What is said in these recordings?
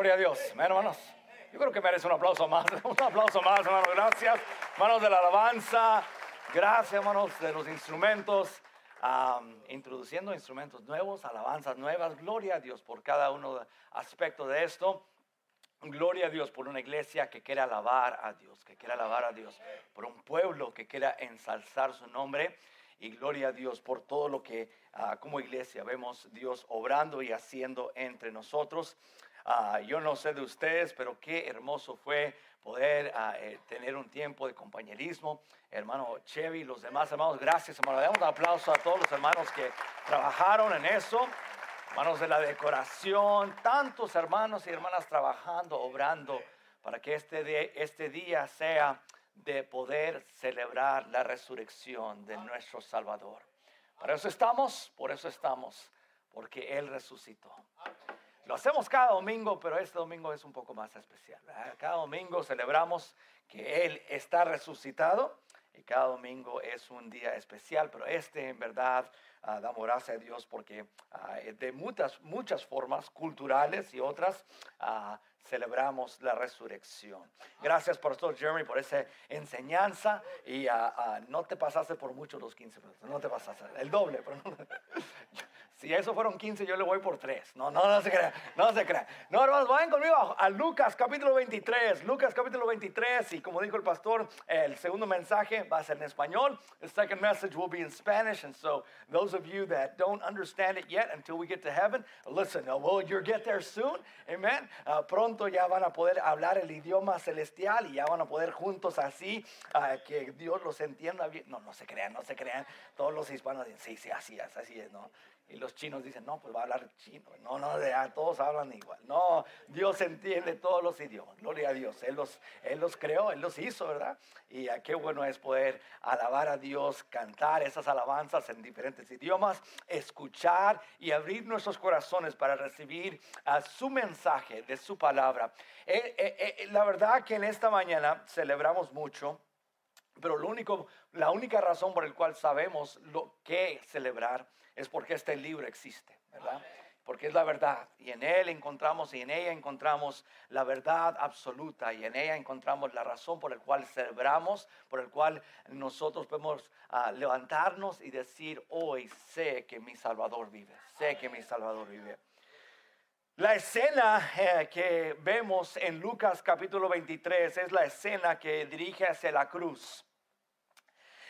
Gloria a Dios. hermanos. Yo creo que merece un aplauso más. Un aplauso más, hermanos. Gracias, hermanos de la alabanza. Gracias, hermanos de los instrumentos. introduciendo instrumentos nuevos, alabanzas nuevas. Gloria a Dios por cada uno de aspectos de esto. Gloria a Dios por una iglesia que quiere alabar a Dios, que quiere alabar a Dios, por un pueblo que quiera ensalzar su nombre. Y gloria a Dios por todo lo que ah, como iglesia vemos Dios obrando y haciendo entre nosotros. Ah, yo no sé de ustedes, pero qué hermoso fue poder ah, eh, tener un tiempo de compañerismo. Hermano Chevy, los demás hermanos, gracias hermano. Damos un aplauso a todos los hermanos que trabajaron en eso. Hermanos de la decoración, tantos hermanos y hermanas trabajando, obrando para que este, este día sea de poder celebrar la resurrección de nuestro Salvador. Para eso estamos, por eso estamos, porque Él resucitó. Lo hacemos cada domingo, pero este domingo es un poco más especial. Cada domingo celebramos que Él está resucitado y cada domingo es un día especial, pero este en verdad uh, damos gracias a Dios porque ah, de muchas, muchas formas culturales y otras uh, celebramos la resurrección. Gracias, Pastor Jeremy, por esa enseñanza y no te pasaste por mucho los 15 minutos, no te pasaste, el doble. Pero no, si eso fueron 15, yo le voy por 3. No, no, no se crea, no se crea. No, hermanos, vayan conmigo a Lucas capítulo 23. Lucas capítulo 23. Y como dijo el pastor, el segundo mensaje va a ser en español. The second message will be in Spanish. And so, those of you that don't understand it yet until we get to heaven, listen, uh, well, you'll get there soon. Amen. Uh, pronto ya van a poder hablar el idioma celestial y ya van a poder juntos así uh, que Dios los entienda bien. No, no se crean, no se crean. Todos los hispanos dicen, sí, sí, así es, así es, ¿no? Y los chinos dicen, no, pues va a hablar chino. No, no, todos hablan igual. No, Dios entiende todos los idiomas. Gloria a Dios. Él los, él los creó, Él los hizo, ¿verdad? Y qué bueno es poder alabar a Dios, cantar esas alabanzas en diferentes idiomas, escuchar y abrir nuestros corazones para recibir a su mensaje de su palabra. Eh, eh, eh, la verdad que en esta mañana celebramos mucho. Pero lo único, la única razón por la cual sabemos lo que celebrar es porque este libro existe, ¿verdad? Porque es la verdad y en él encontramos y en ella encontramos la verdad absoluta y en ella encontramos la razón por la cual celebramos, por el cual nosotros podemos ah, levantarnos y decir, hoy sé que mi Salvador vive, sé que mi Salvador vive. La escena eh, que vemos en Lucas capítulo 23 es la escena que dirige hacia la cruz.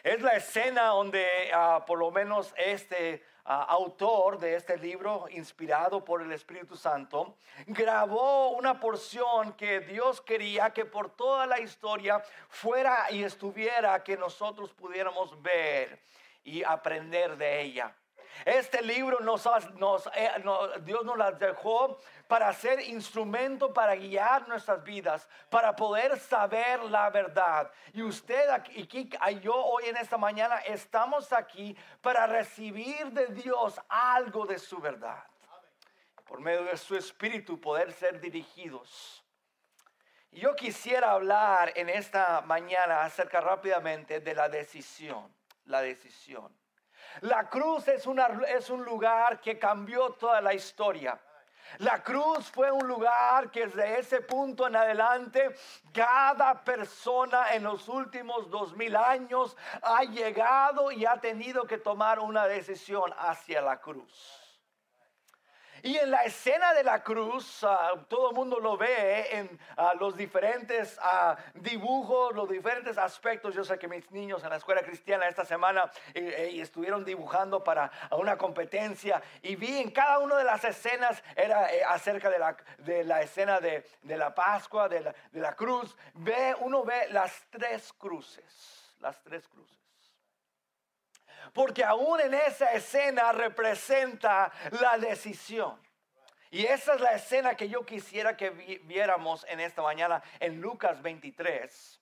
Es la escena donde ah, por lo menos este autor de este libro, inspirado por el Espíritu Santo, grabó una porción que Dios quería que por toda la historia fuera y estuviera, que nosotros pudiéramos ver y aprender de ella. Este libro nos, eh, Dios nos las dejó para ser instrumento para guiar nuestras vidas, para poder saber la verdad. Y usted aquí, y yo hoy en esta mañana estamos aquí para recibir de Dios algo de su verdad. Por medio de su espíritu poder ser dirigidos. Yo quisiera hablar en esta mañana acerca rápidamente de la decisión, la decisión. La cruz es, es un lugar que cambió toda la historia. La cruz fue un lugar que desde ese punto en adelante cada persona en los últimos dos mil años ha llegado y ha tenido que tomar una decisión hacia la cruz. Y en la escena de la cruz, ah, todo el mundo lo ve en ah, los diferentes ah, dibujos, los diferentes aspectos. Yo sé que mis niños en la escuela cristiana esta semana eh, eh, estuvieron dibujando para una competencia y vi en cada una de las escenas, era eh, acerca de la, de la escena de, de, la Pascua, de la, de la cruz, ve, uno ve las tres cruces, las tres cruces. Porque aún en esa escena representa la decisión. Y esa es la escena que yo quisiera que viéramos en esta mañana en Lucas 23.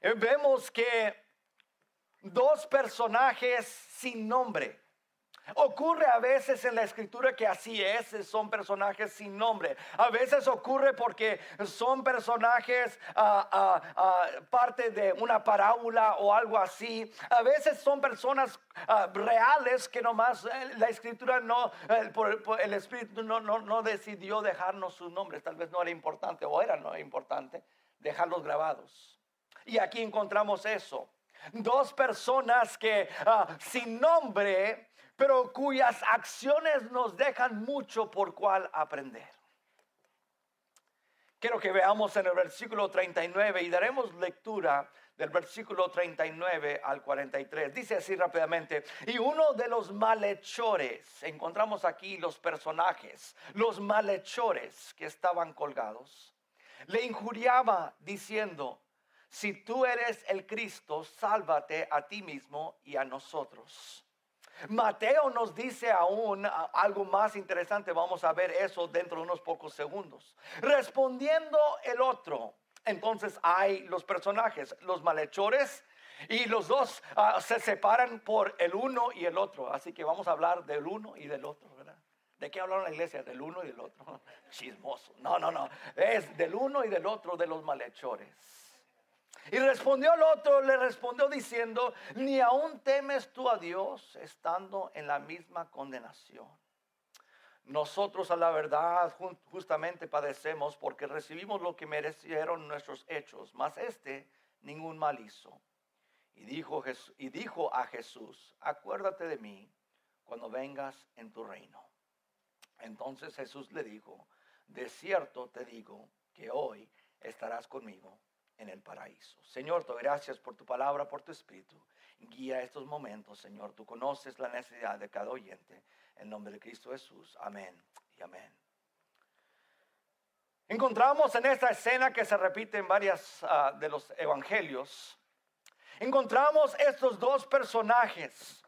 Eh, vemos que dos personajes sin nombre, Ocurre a veces en la escritura que así es, son personajes sin nombre. A veces ocurre porque son personajes ah, ah, parte de una parábola o algo así. A veces son personas reales que nomás eh, la escritura no, el Espíritu no, no, no decidió dejarnos sus nombres. Tal vez no era importante o era no importante dejarlos grabados. Y aquí encontramos eso. Dos personas que sin nombre pero cuyas acciones nos dejan mucho por cual aprender. Quiero que veamos en el versículo 39 y daremos lectura del versículo 39 al 43. Dice así rápidamente, y uno de los malhechores, encontramos aquí los personajes, los malhechores que estaban colgados, le injuriaba diciendo, si tú eres el Cristo, sálvate a ti mismo y a nosotros. Mateo nos dice aún algo más interesante, vamos a ver eso dentro de unos pocos segundos. Respondiendo el otro, entonces hay los personajes, los malhechores, y los dos ah, se separan por el uno y el otro. Así que vamos a hablar del uno y del otro, ¿verdad? ¿De qué hablaron la iglesia? Del uno y del otro. Chismoso. No, no, no. Es del uno y del otro de los malhechores. Y respondió el otro, le respondió diciendo, ni aún temes tú a Dios estando en la misma condenación. Nosotros a la verdad justamente padecemos porque recibimos lo que merecieron nuestros hechos, mas este ningún mal hizo. Y dijo, y dijo a Jesús, acuérdate de mí cuando vengas en tu reino. Entonces Jesús le dijo, de cierto te digo que hoy estarás conmigo en el paraíso. Señor, te gracias por tu palabra, por tu espíritu. Guía estos momentos, Señor. Tú conoces la necesidad de cada oyente. En nombre de Cristo Jesús. Amén y amén. Encontramos en esta escena que se repite en varias ah, de los evangelios. Encontramos estos dos personajes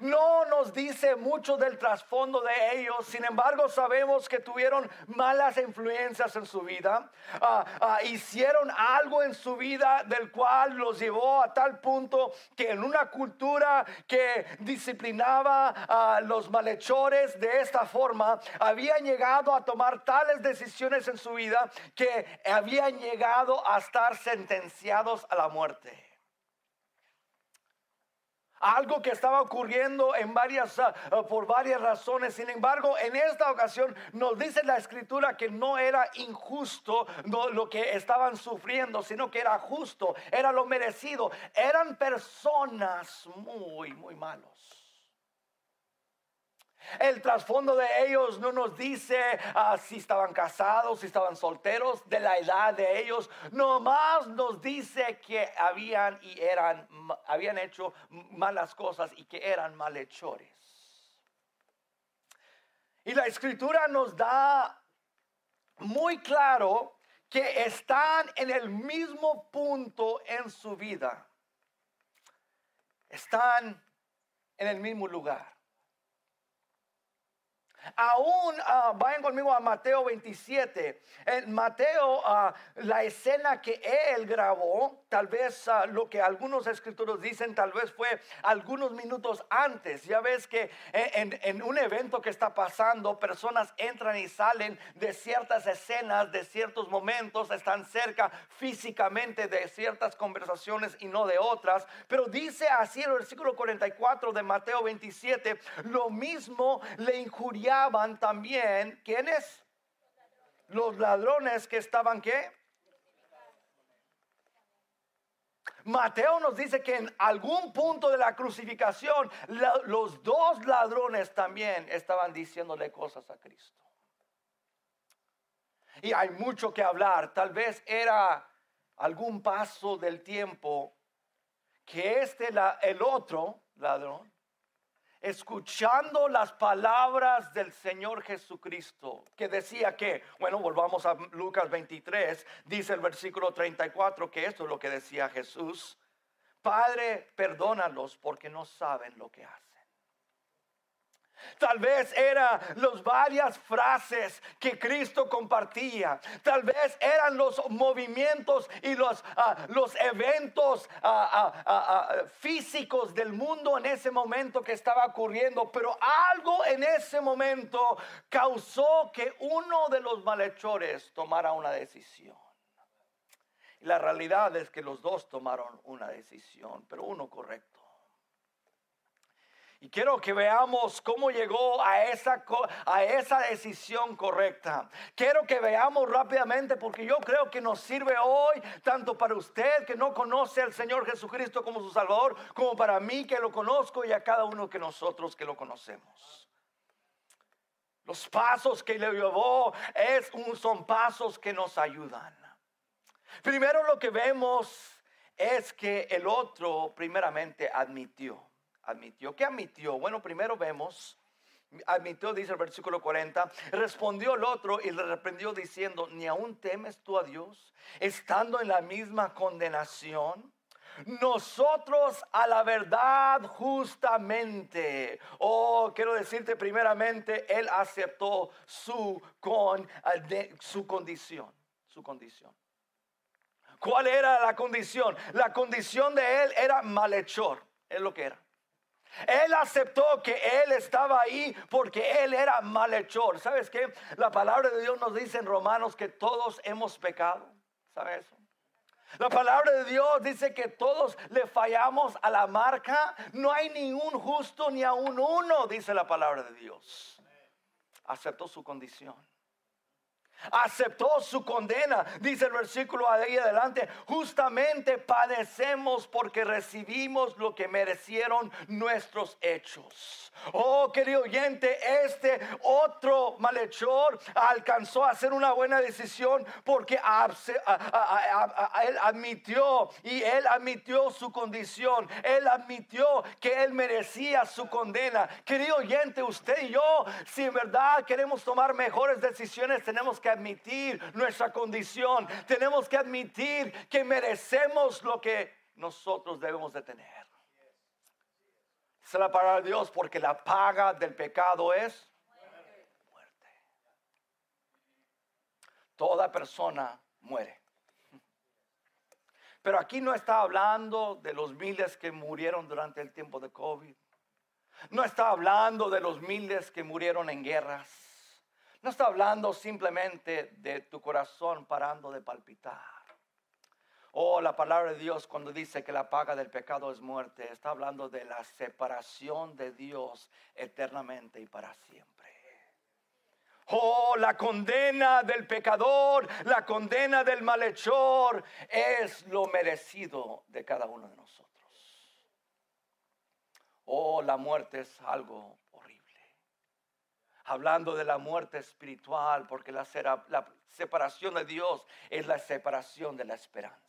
no nos dice mucho del trasfondo de ellos, sin embargo sabemos que tuvieron malas influencias en su vida, ah, ah, hicieron algo en su vida del cual los llevó a tal punto que en una cultura que disciplinaba a los malhechores de esta forma, habían llegado a tomar tales decisiones en su vida que habían llegado a estar sentenciados a la muerte. Algo que estaba ocurriendo en varias, ah, ah, por varias razones. Sin embargo, en esta ocasión nos dice la escritura que no era injusto lo que estaban sufriendo, sino que era justo, era lo merecido. Eran personas muy, muy malos. El trasfondo de ellos no nos dice ah, si estaban casados, si estaban solteros, de la edad de ellos. Nomás nos dice que habían y eran, habían hecho malas cosas y que eran malhechores. Y la escritura nos da muy claro que están en el mismo punto en su vida. Están en el mismo lugar. Aún ah, vayan conmigo a Mateo 27. En Mateo, uh, la escena que él grabó, tal vez ah, lo que algunos escritores dicen, tal vez fue algunos minutos antes. Ya ves que en, en, un evento que está pasando, personas entran y salen de ciertas escenas, de ciertos momentos, están cerca físicamente de ciertas conversaciones y no de otras. Pero dice así el versículo 44 de Mateo 27, lo mismo le injuriaron también, ¿quiénes? Los ladrones que estaban qué? Mateo nos dice que en algún punto de la crucificación los dos ladrones también estaban diciéndole cosas a Cristo. Y hay mucho que hablar. Tal vez era algún paso del tiempo que este, el otro ladrón, escuchando las palabras del Señor Jesucristo, que decía que, bueno, volvamos a Lucas 23, dice el versículo 34, que esto es lo que decía Jesús, Padre, perdónalos porque no saben lo que hacen. Tal vez eran las varias frases que Cristo compartía. Tal vez eran los movimientos y los, ah, los eventos ah, ah, físicos del mundo en ese momento que estaba ocurriendo. Pero algo en ese momento causó que uno de los malhechores tomara una decisión. La realidad es que los dos tomaron una decisión, pero uno correcto. Y quiero que veamos cómo llegó a esa, a esa decisión correcta. Quiero que veamos rápidamente porque yo creo que nos sirve hoy, tanto para usted que no conoce al Señor Jesucristo como su Salvador, como para mí que lo conozco y a cada uno que nosotros que lo conocemos. Los pasos que le llevó es son pasos que nos ayudan. Primero lo que vemos es que el otro primeramente admitió admitió. ¿Qué admitió? Bueno, primero vemos, admitió, dice el versículo 40, respondió el otro y le reprendió diciendo, ni aún temes tú a Dios, estando en la misma condenación. Nosotros a la verdad justamente, oh, quiero decirte primeramente, él aceptó su, con, su condición, su condición. ¿Cuál era la condición? La condición de él era malhechor, es lo que era. Él aceptó que él estaba ahí porque él era malhechor. ¿Sabes qué? La palabra de Dios nos dice en Romanos que todos hemos pecado. ¿Sabes eso? La palabra de Dios dice que todos le fallamos a la marca. No hay ni un justo ni a un uno, dice la palabra de Dios. Aceptó su condición aceptó su condena. Dice el versículo ahí adelante, justamente padecemos porque recibimos lo que merecieron nuestros hechos. Oh, querido oyente, este otro malhechor alcanzó a hacer una buena decisión porque él admitió y él admitió su condición. Él admitió que él merecía su condena. Querido oyente, usted y yo, si en verdad queremos tomar mejores decisiones, tenemos que admitir nuestra condición. Tenemos que admitir que merecemos lo que nosotros debemos de tener. Es la palabra de Dios porque la paga del pecado es muerte. Toda persona muere. Pero aquí no está hablando de los miles que murieron durante el tiempo de COVID. No está hablando de los miles que murieron en guerras. No está hablando simplemente de tu corazón parando de palpitar. Oh, la palabra de Dios cuando dice que la paga del pecado es muerte, está hablando de la separación de Dios eternamente y para siempre. Oh, la condena del pecador, la condena del malhechor es lo merecido de cada uno de nosotros. Oh, la muerte es algo. Hablando de la muerte espiritual, porque la, la separación de Dios es la separación de la esperanza.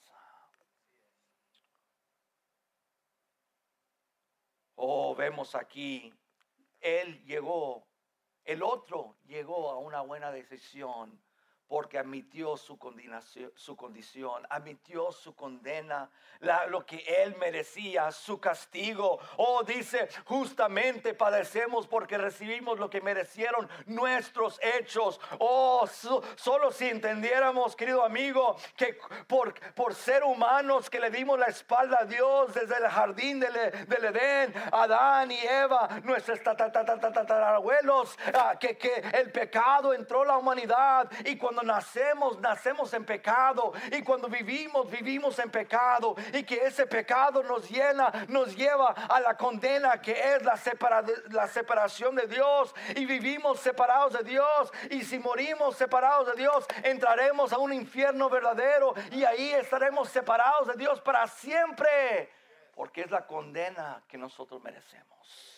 Oh, vemos aquí, él llegó, el otro llegó a una buena decisión porque admitió su su condición, admitió su condena, lo que él merecía, su castigo. Oh, dice, justamente padecemos porque recibimos lo que merecieron nuestros hechos. Oh, solo si entendiéramos, querido amigo, que por, por ser humanos que le dimos la espalda a Dios desde el jardín del, del Edén, Adán y Eva, nuestros tatarabuelos, ah, que, que el pecado entró a la humanidad y cuando nacemos, nacemos en pecado. Y cuando vivimos, vivimos en pecado. Y que ese pecado nos llena, nos lleva a la condena que es la, la separación de Dios. Y vivimos separados de Dios. Y si morimos separados de Dios, entraremos a un infierno verdadero. Y ahí estaremos separados de Dios para siempre. Porque es la condena que nosotros merecemos.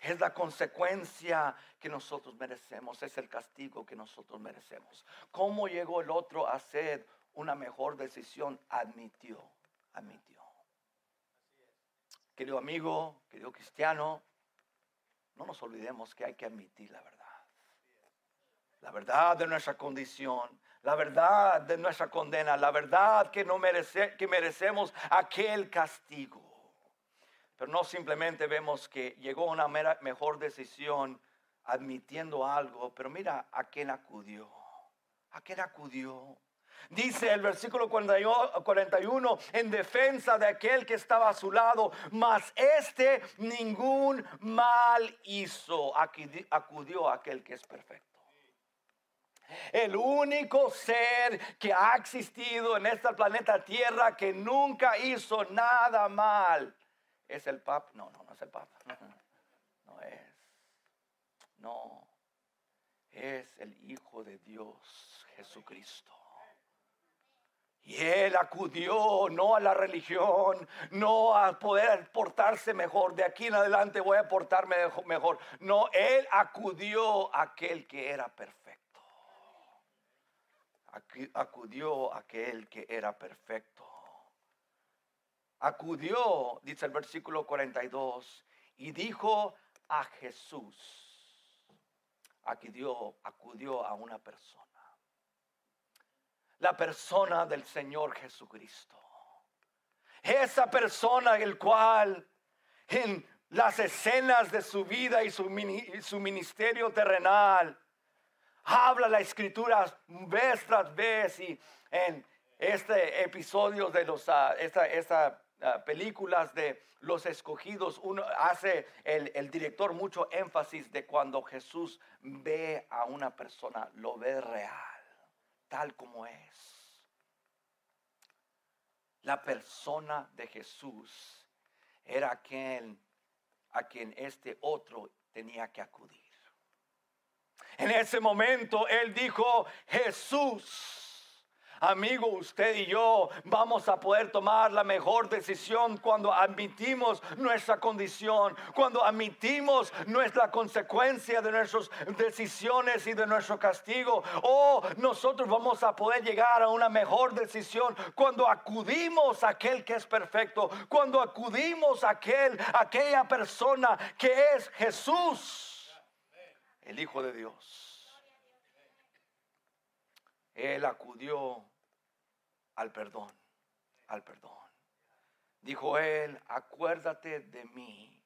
Es la consecuencia que nosotros merecemos, es el castigo que nosotros merecemos. ¿Cómo llegó el otro a hacer una mejor decisión? Admitió, admitió. Querido amigo, querido cristiano, no nos olvidemos que hay que admitir la verdad. La verdad de nuestra condición, la verdad de nuestra condena, la verdad que, no merece, que merecemos aquel castigo. Pero no simplemente vemos que llegó a una mejor decisión admitiendo algo, pero mira a quién acudió. ¿A quién acudió? Dice el versículo 41 en defensa de aquel que estaba a su lado, mas este ningún mal hizo. Acudió a aquel que es perfecto. El único ser que ha existido en este planeta Tierra que nunca hizo nada mal es el Papa. No, no, no es el Papa. No es. No. Es el Hijo de Dios, Jesucristo. Y él acudió no a la religión, no a poder portarse mejor. De aquí en adelante voy a portarme mejor. No, él acudió a aquel que era perfecto. Acudió a aquel que era perfecto. Acudió, dice el versículo 42, y dijo a Jesús. Acudió, acudió a una persona la persona del Señor Jesucristo. Esa persona el cual en las escenas de su vida y su, ministerio terrenal habla la escritura vez tras vez y en este episodio de los, uh, esta, ah, películas de los escogidos, uno hace el, el, director mucho énfasis de cuando Jesús ve a una persona, lo ve real tal como es. La persona de Jesús era aquel a quien este otro tenía que acudir. En ese momento él dijo, Jesús, Amigo, usted y yo vamos a poder tomar la mejor decisión cuando admitimos nuestra condición, cuando admitimos nuestra consecuencia de nuestras decisiones y de nuestro castigo. O nosotros vamos a poder llegar a una mejor decisión cuando acudimos a aquel que es perfecto, cuando acudimos a aquel, aquella persona que es Jesús, el Hijo de Dios. Él acudió al perdón, al perdón. Dijo él, acuérdate de mí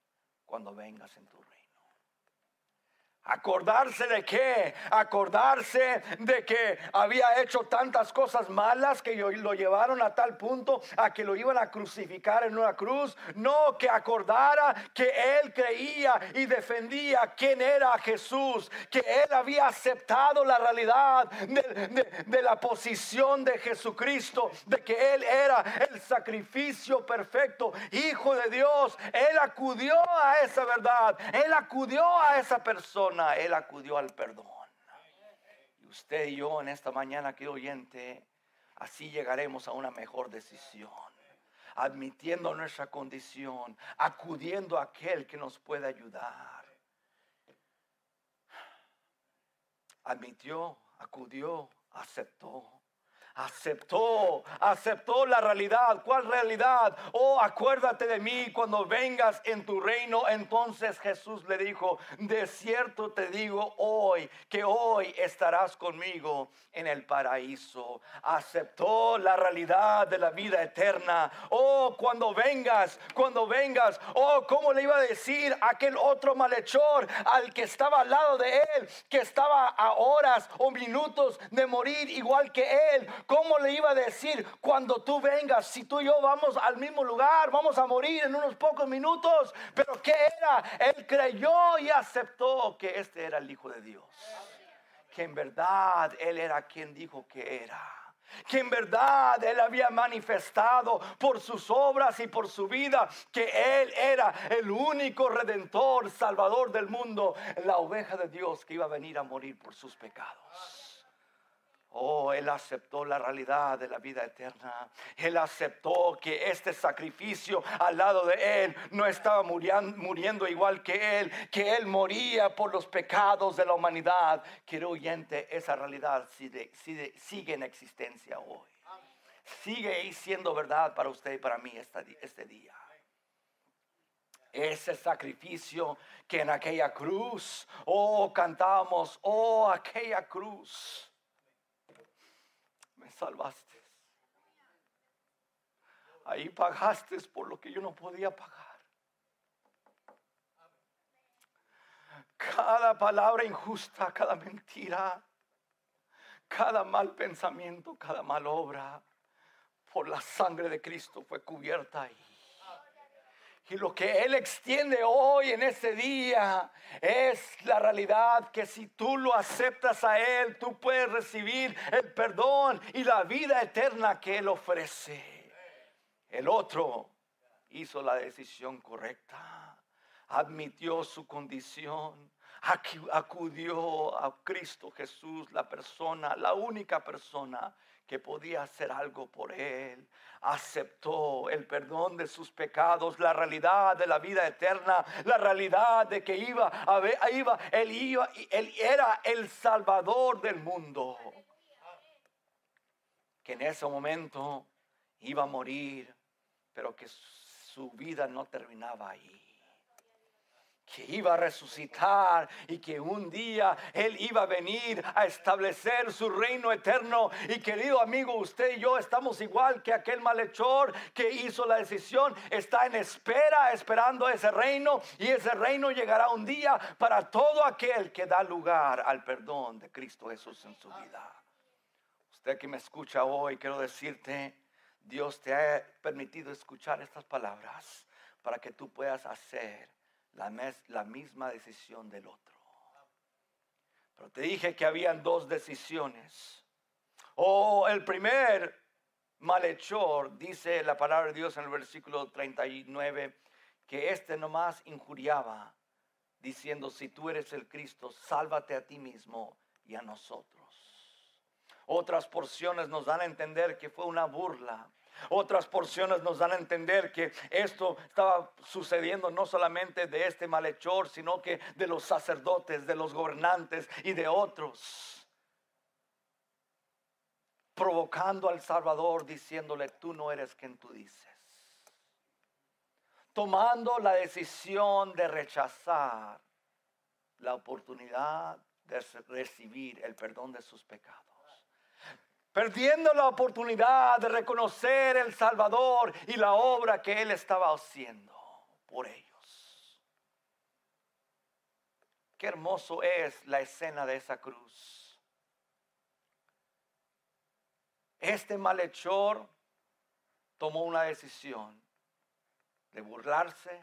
cuando vengas en tu reino. ¿Acordarse de qué? Acordarse de que había hecho tantas cosas malas que lo llevaron a tal punto a que lo iban a crucificar en una cruz. No, que acordara que él creía y defendía quién era Jesús, que él había aceptado la realidad de, de la posición de Jesucristo, de que él era el sacrificio perfecto, hijo de Dios. Él acudió a esa verdad, él acudió a esa persona él acudió al perdón. Y usted y yo en esta mañana, que oyente, así llegaremos a una mejor decisión. Admitiendo nuestra condición, acudiendo a aquel que nos puede ayudar. Admitió, acudió, aceptó aceptó, aceptó la realidad. ¿Cuál realidad? Oh, acuérdate de mí cuando vengas en tu reino. Entonces Jesús le dijo, de cierto te digo hoy que hoy estarás conmigo en el paraíso. Aceptó la realidad de la vida eterna. Oh, cuando vengas, cuando vengas, oh, ¿cómo le iba a decir aquel otro malhechor al que estaba al lado de él, que estaba a horas o minutos de morir igual que él? ¿Cómo le iba a decir cuando tú vengas, si tú y yo vamos al mismo lugar, vamos a morir en unos pocos minutos? Pero ¿qué era? Él creyó y aceptó que este era el Hijo de Dios. Que en verdad Él era quien dijo que era que en verdad Él había manifestado por sus obras y por su vida que Él era el único redentor, salvador del mundo, la oveja de Dios que iba a venir a morir por sus pecados. Oh, Él aceptó la realidad de la vida eterna. Él aceptó que este sacrificio al lado de Él no estaba muriendo, igual que Él, que Él moría por los pecados de la humanidad. Quiero oyente, esa realidad sigue, sigue, en existencia hoy. Sigue siendo verdad para usted y para mí este día ese sacrificio que en aquella cruz, oh, cantamos, oh, aquella cruz salvaste. Ahí pagaste por lo que yo no podía pagar. cada palabra injusta, cada mentira, cada mal pensamiento, cada mal obra, por la sangre de Cristo fue cubierta ahí. Y lo que Él extiende hoy en ese día es la realidad que si tú lo aceptas a Él, tú puedes recibir el perdón y la vida eterna que Él ofrece. El otro hizo la decisión correcta, admitió su condición, acudió a Cristo Jesús, la persona, la única persona que podía hacer algo por él. Aceptó el perdón de sus pecados, la realidad de la vida eterna, la realidad de que iba iba, él iba, él era el salvador del mundo. Que en ese momento iba a morir, pero que su vida no terminaba ahí que iba a resucitar y que un día Él iba a venir a establecer su reino eterno. Y querido amigo, usted y yo estamos igual que aquel malhechor que hizo la decisión, está en espera, esperando ese reino y ese reino llegará un día para todo aquel que da lugar al perdón de Cristo Jesús en su vida. Usted que me escucha hoy, quiero decirte, Dios te ha permitido escuchar estas palabras para que tú puedas hacer la, misma decisión del otro. Pero te dije que habían dos decisiones. O el primer malhechor, dice la palabra de Dios en el versículo 39, que éste nomás injuriaba, diciendo, si tú eres el Cristo, sálvate a ti mismo y a nosotros. Otras porciones nos dan a entender que fue una burla otras porciones nos dan a entender que esto estaba sucediendo no solamente de este malhechor, sino que de los sacerdotes, de los gobernantes y de otros. Provocando al Salvador diciéndole, tú no eres quien tú dices. Tomando la decisión de rechazar la oportunidad de recibir el perdón de sus pecados perdiendo la oportunidad de reconocer el Salvador y la obra que Él estaba haciendo por ellos. Qué hermoso es la escena de esa cruz. Este malhechor tomó una decisión de burlarse,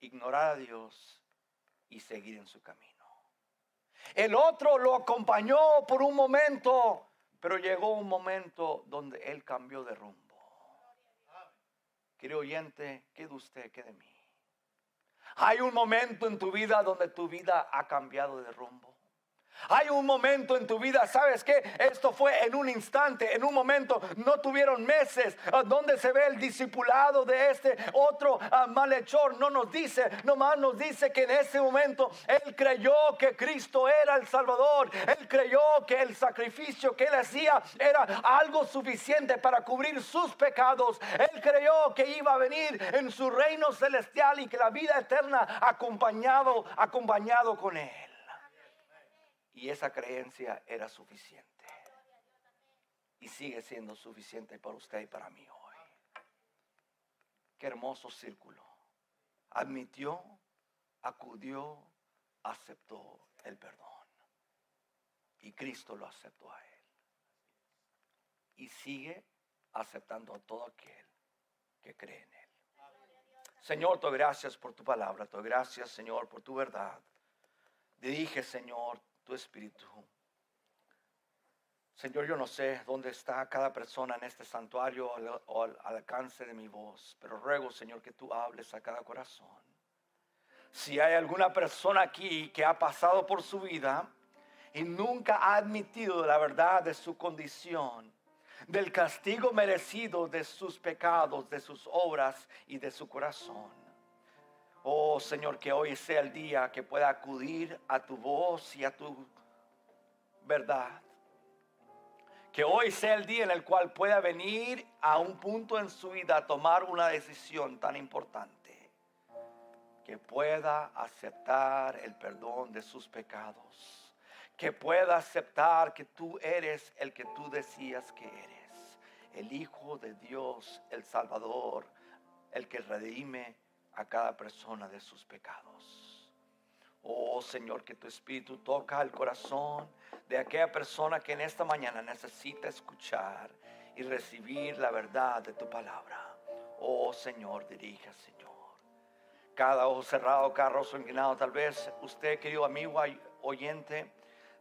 ignorar a Dios y seguir en su camino. El otro lo acompañó por un momento pero llegó un momento donde él cambió de rumbo. Querido oyente, ¿qué de usted, qué de mí? Hay un momento en tu vida donde tu vida ha cambiado de rumbo. Hay un momento en tu vida, ¿sabes qué? Esto fue en un instante, en un momento, no tuvieron meses. Donde se ve el discipulado de este otro ah, malhechor? No nos dice, nomás nos dice que en ese momento él creyó que Cristo era el Salvador. Él creyó que el sacrificio que él hacía era algo suficiente para cubrir sus pecados. Él creyó que iba a venir en su reino celestial y que la vida eterna acompañado, acompañado con él. Y esa creencia era suficiente. Y sigue siendo suficiente para usted y para mí hoy. Qué hermoso círculo. Admitió, acudió, aceptó el perdón. Y Cristo lo aceptó a él. Y sigue aceptando a todo aquel que cree en él. Señor, te gracias por tu palabra, te gracias, Señor, por tu verdad. Dirige, Señor, espíritu. Señor, yo no sé dónde está cada persona en este santuario o al, alcance de mi voz, pero ruego, Señor, que tú hables a cada corazón. Si hay alguna persona aquí que ha pasado por su vida y nunca ha admitido la verdad de su condición, del castigo merecido de sus pecados, de sus obras y de su corazón. Oh Señor, que hoy sea el día que pueda acudir a tu voz y a tu verdad. Que hoy sea el día en el cual pueda venir a un punto en su vida a tomar una decisión tan importante. Que pueda aceptar el perdón de sus pecados. Que pueda aceptar que tú eres el que tú decías que eres. El Hijo de Dios, el Salvador, el que redime a cada persona de sus pecados. Oh Señor, que tu Espíritu toca el corazón de aquella persona que en esta mañana necesita escuchar y recibir la verdad de tu palabra. Oh Señor, dirija, Señor. Cada ojo cerrado, cada rostro inclinado, tal vez usted, querido amigo oyente,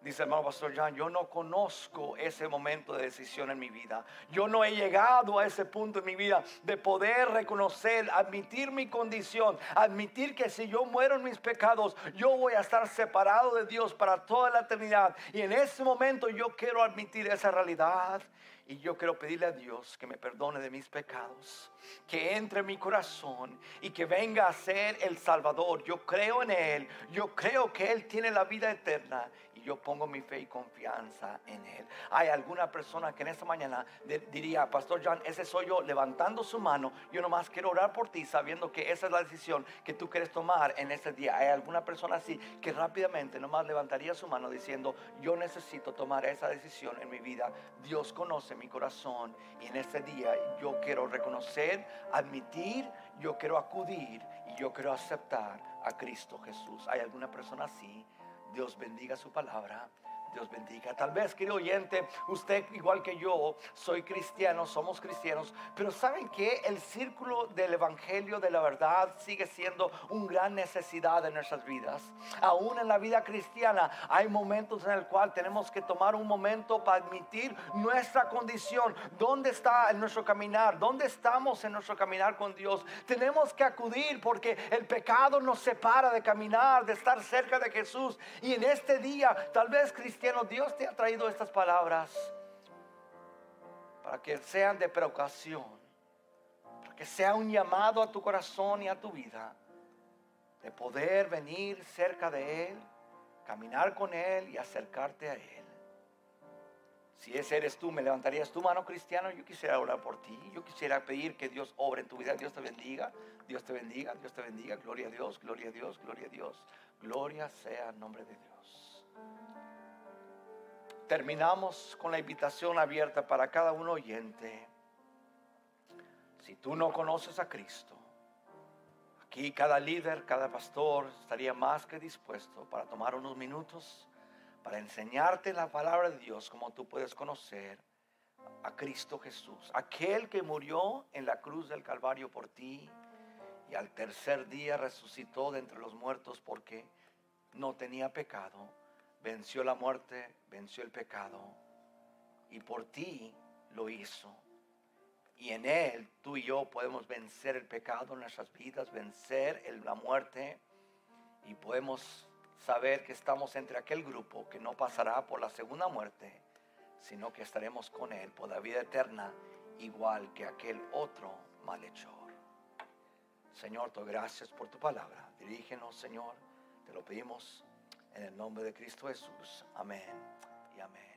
Dice hermano Pastor John, yo no conozco ese momento de decisión en mi vida. Yo no he llegado a ese punto en mi vida de poder reconocer, admitir mi condición, admitir que si yo muero en mis pecados, yo voy a estar separado de Dios para toda la eternidad. Y en ese momento yo quiero admitir esa realidad. Y yo quiero pedirle a Dios que me perdone de mis pecados, que entre en mi corazón y que venga a ser el Salvador. Yo creo en Él, yo creo que Él tiene la vida eterna yo pongo mi fe y confianza en Él. Hay alguna persona que en esta mañana diría, Pastor John, ese soy yo levantando su mano. Yo nomás quiero orar por ti sabiendo que esa es la decisión que tú quieres tomar en ese día. Hay alguna persona así que rápidamente nomás levantaría su mano diciendo, yo necesito tomar esa decisión en mi vida. Dios conoce mi corazón y en ese día yo quiero reconocer, admitir, yo quiero acudir y yo quiero aceptar a Cristo Jesús. ¿Hay alguna persona así? Dios bendiga su palabra. Bendiga. Tal vez, querido oyente, usted igual que yo, soy cristiano, somos cristianos, pero ¿saben que el círculo del Evangelio de la verdad sigue siendo una gran necesidad en nuestras vidas? Aún en la vida cristiana hay momentos en el cual tenemos que tomar un momento para admitir nuestra condición. ¿Dónde está en nuestro caminar? ¿Dónde estamos en nuestro caminar con Dios? Tenemos que acudir porque el pecado nos separa de caminar, de estar cerca de Jesús. Y en este día, tal vez cristiano, Dios te ha traído estas palabras para que sean de precaución, para que sea un llamado a tu corazón y a tu vida, de poder venir cerca de Él, caminar con Él y acercarte a Él. Si ese eres tú, me levantarías tu mano cristiano. Yo quisiera orar por ti. Yo quisiera pedir que Dios obre en tu vida. Dios te bendiga. Dios te bendiga. Dios te bendiga. Gloria a Dios. Gloria a Dios. Gloria a Dios. Gloria sea el nombre de Dios terminamos con la invitación abierta para cada uno oyente. Si tú no conoces a Cristo, aquí cada líder, cada pastor estaría más que dispuesto para tomar unos minutos para enseñarte la palabra de Dios como tú puedes conocer a Cristo Jesús, aquel que murió en la cruz del Calvario por ti y al tercer día resucitó de entre los muertos porque no tenía pecado venció la muerte, venció el pecado y por ti lo hizo. Y en Él tú y yo podemos vencer el pecado en nuestras vidas, vencer la muerte y podemos saber que estamos entre aquel grupo que no pasará por la segunda muerte, sino que estaremos con Él por la vida eterna, igual que aquel otro malhechor. Señor, te gracias por tu palabra. Dirígenos, Señor, te lo pedimos en el nombre de Cristo Jesús. Amén y amén.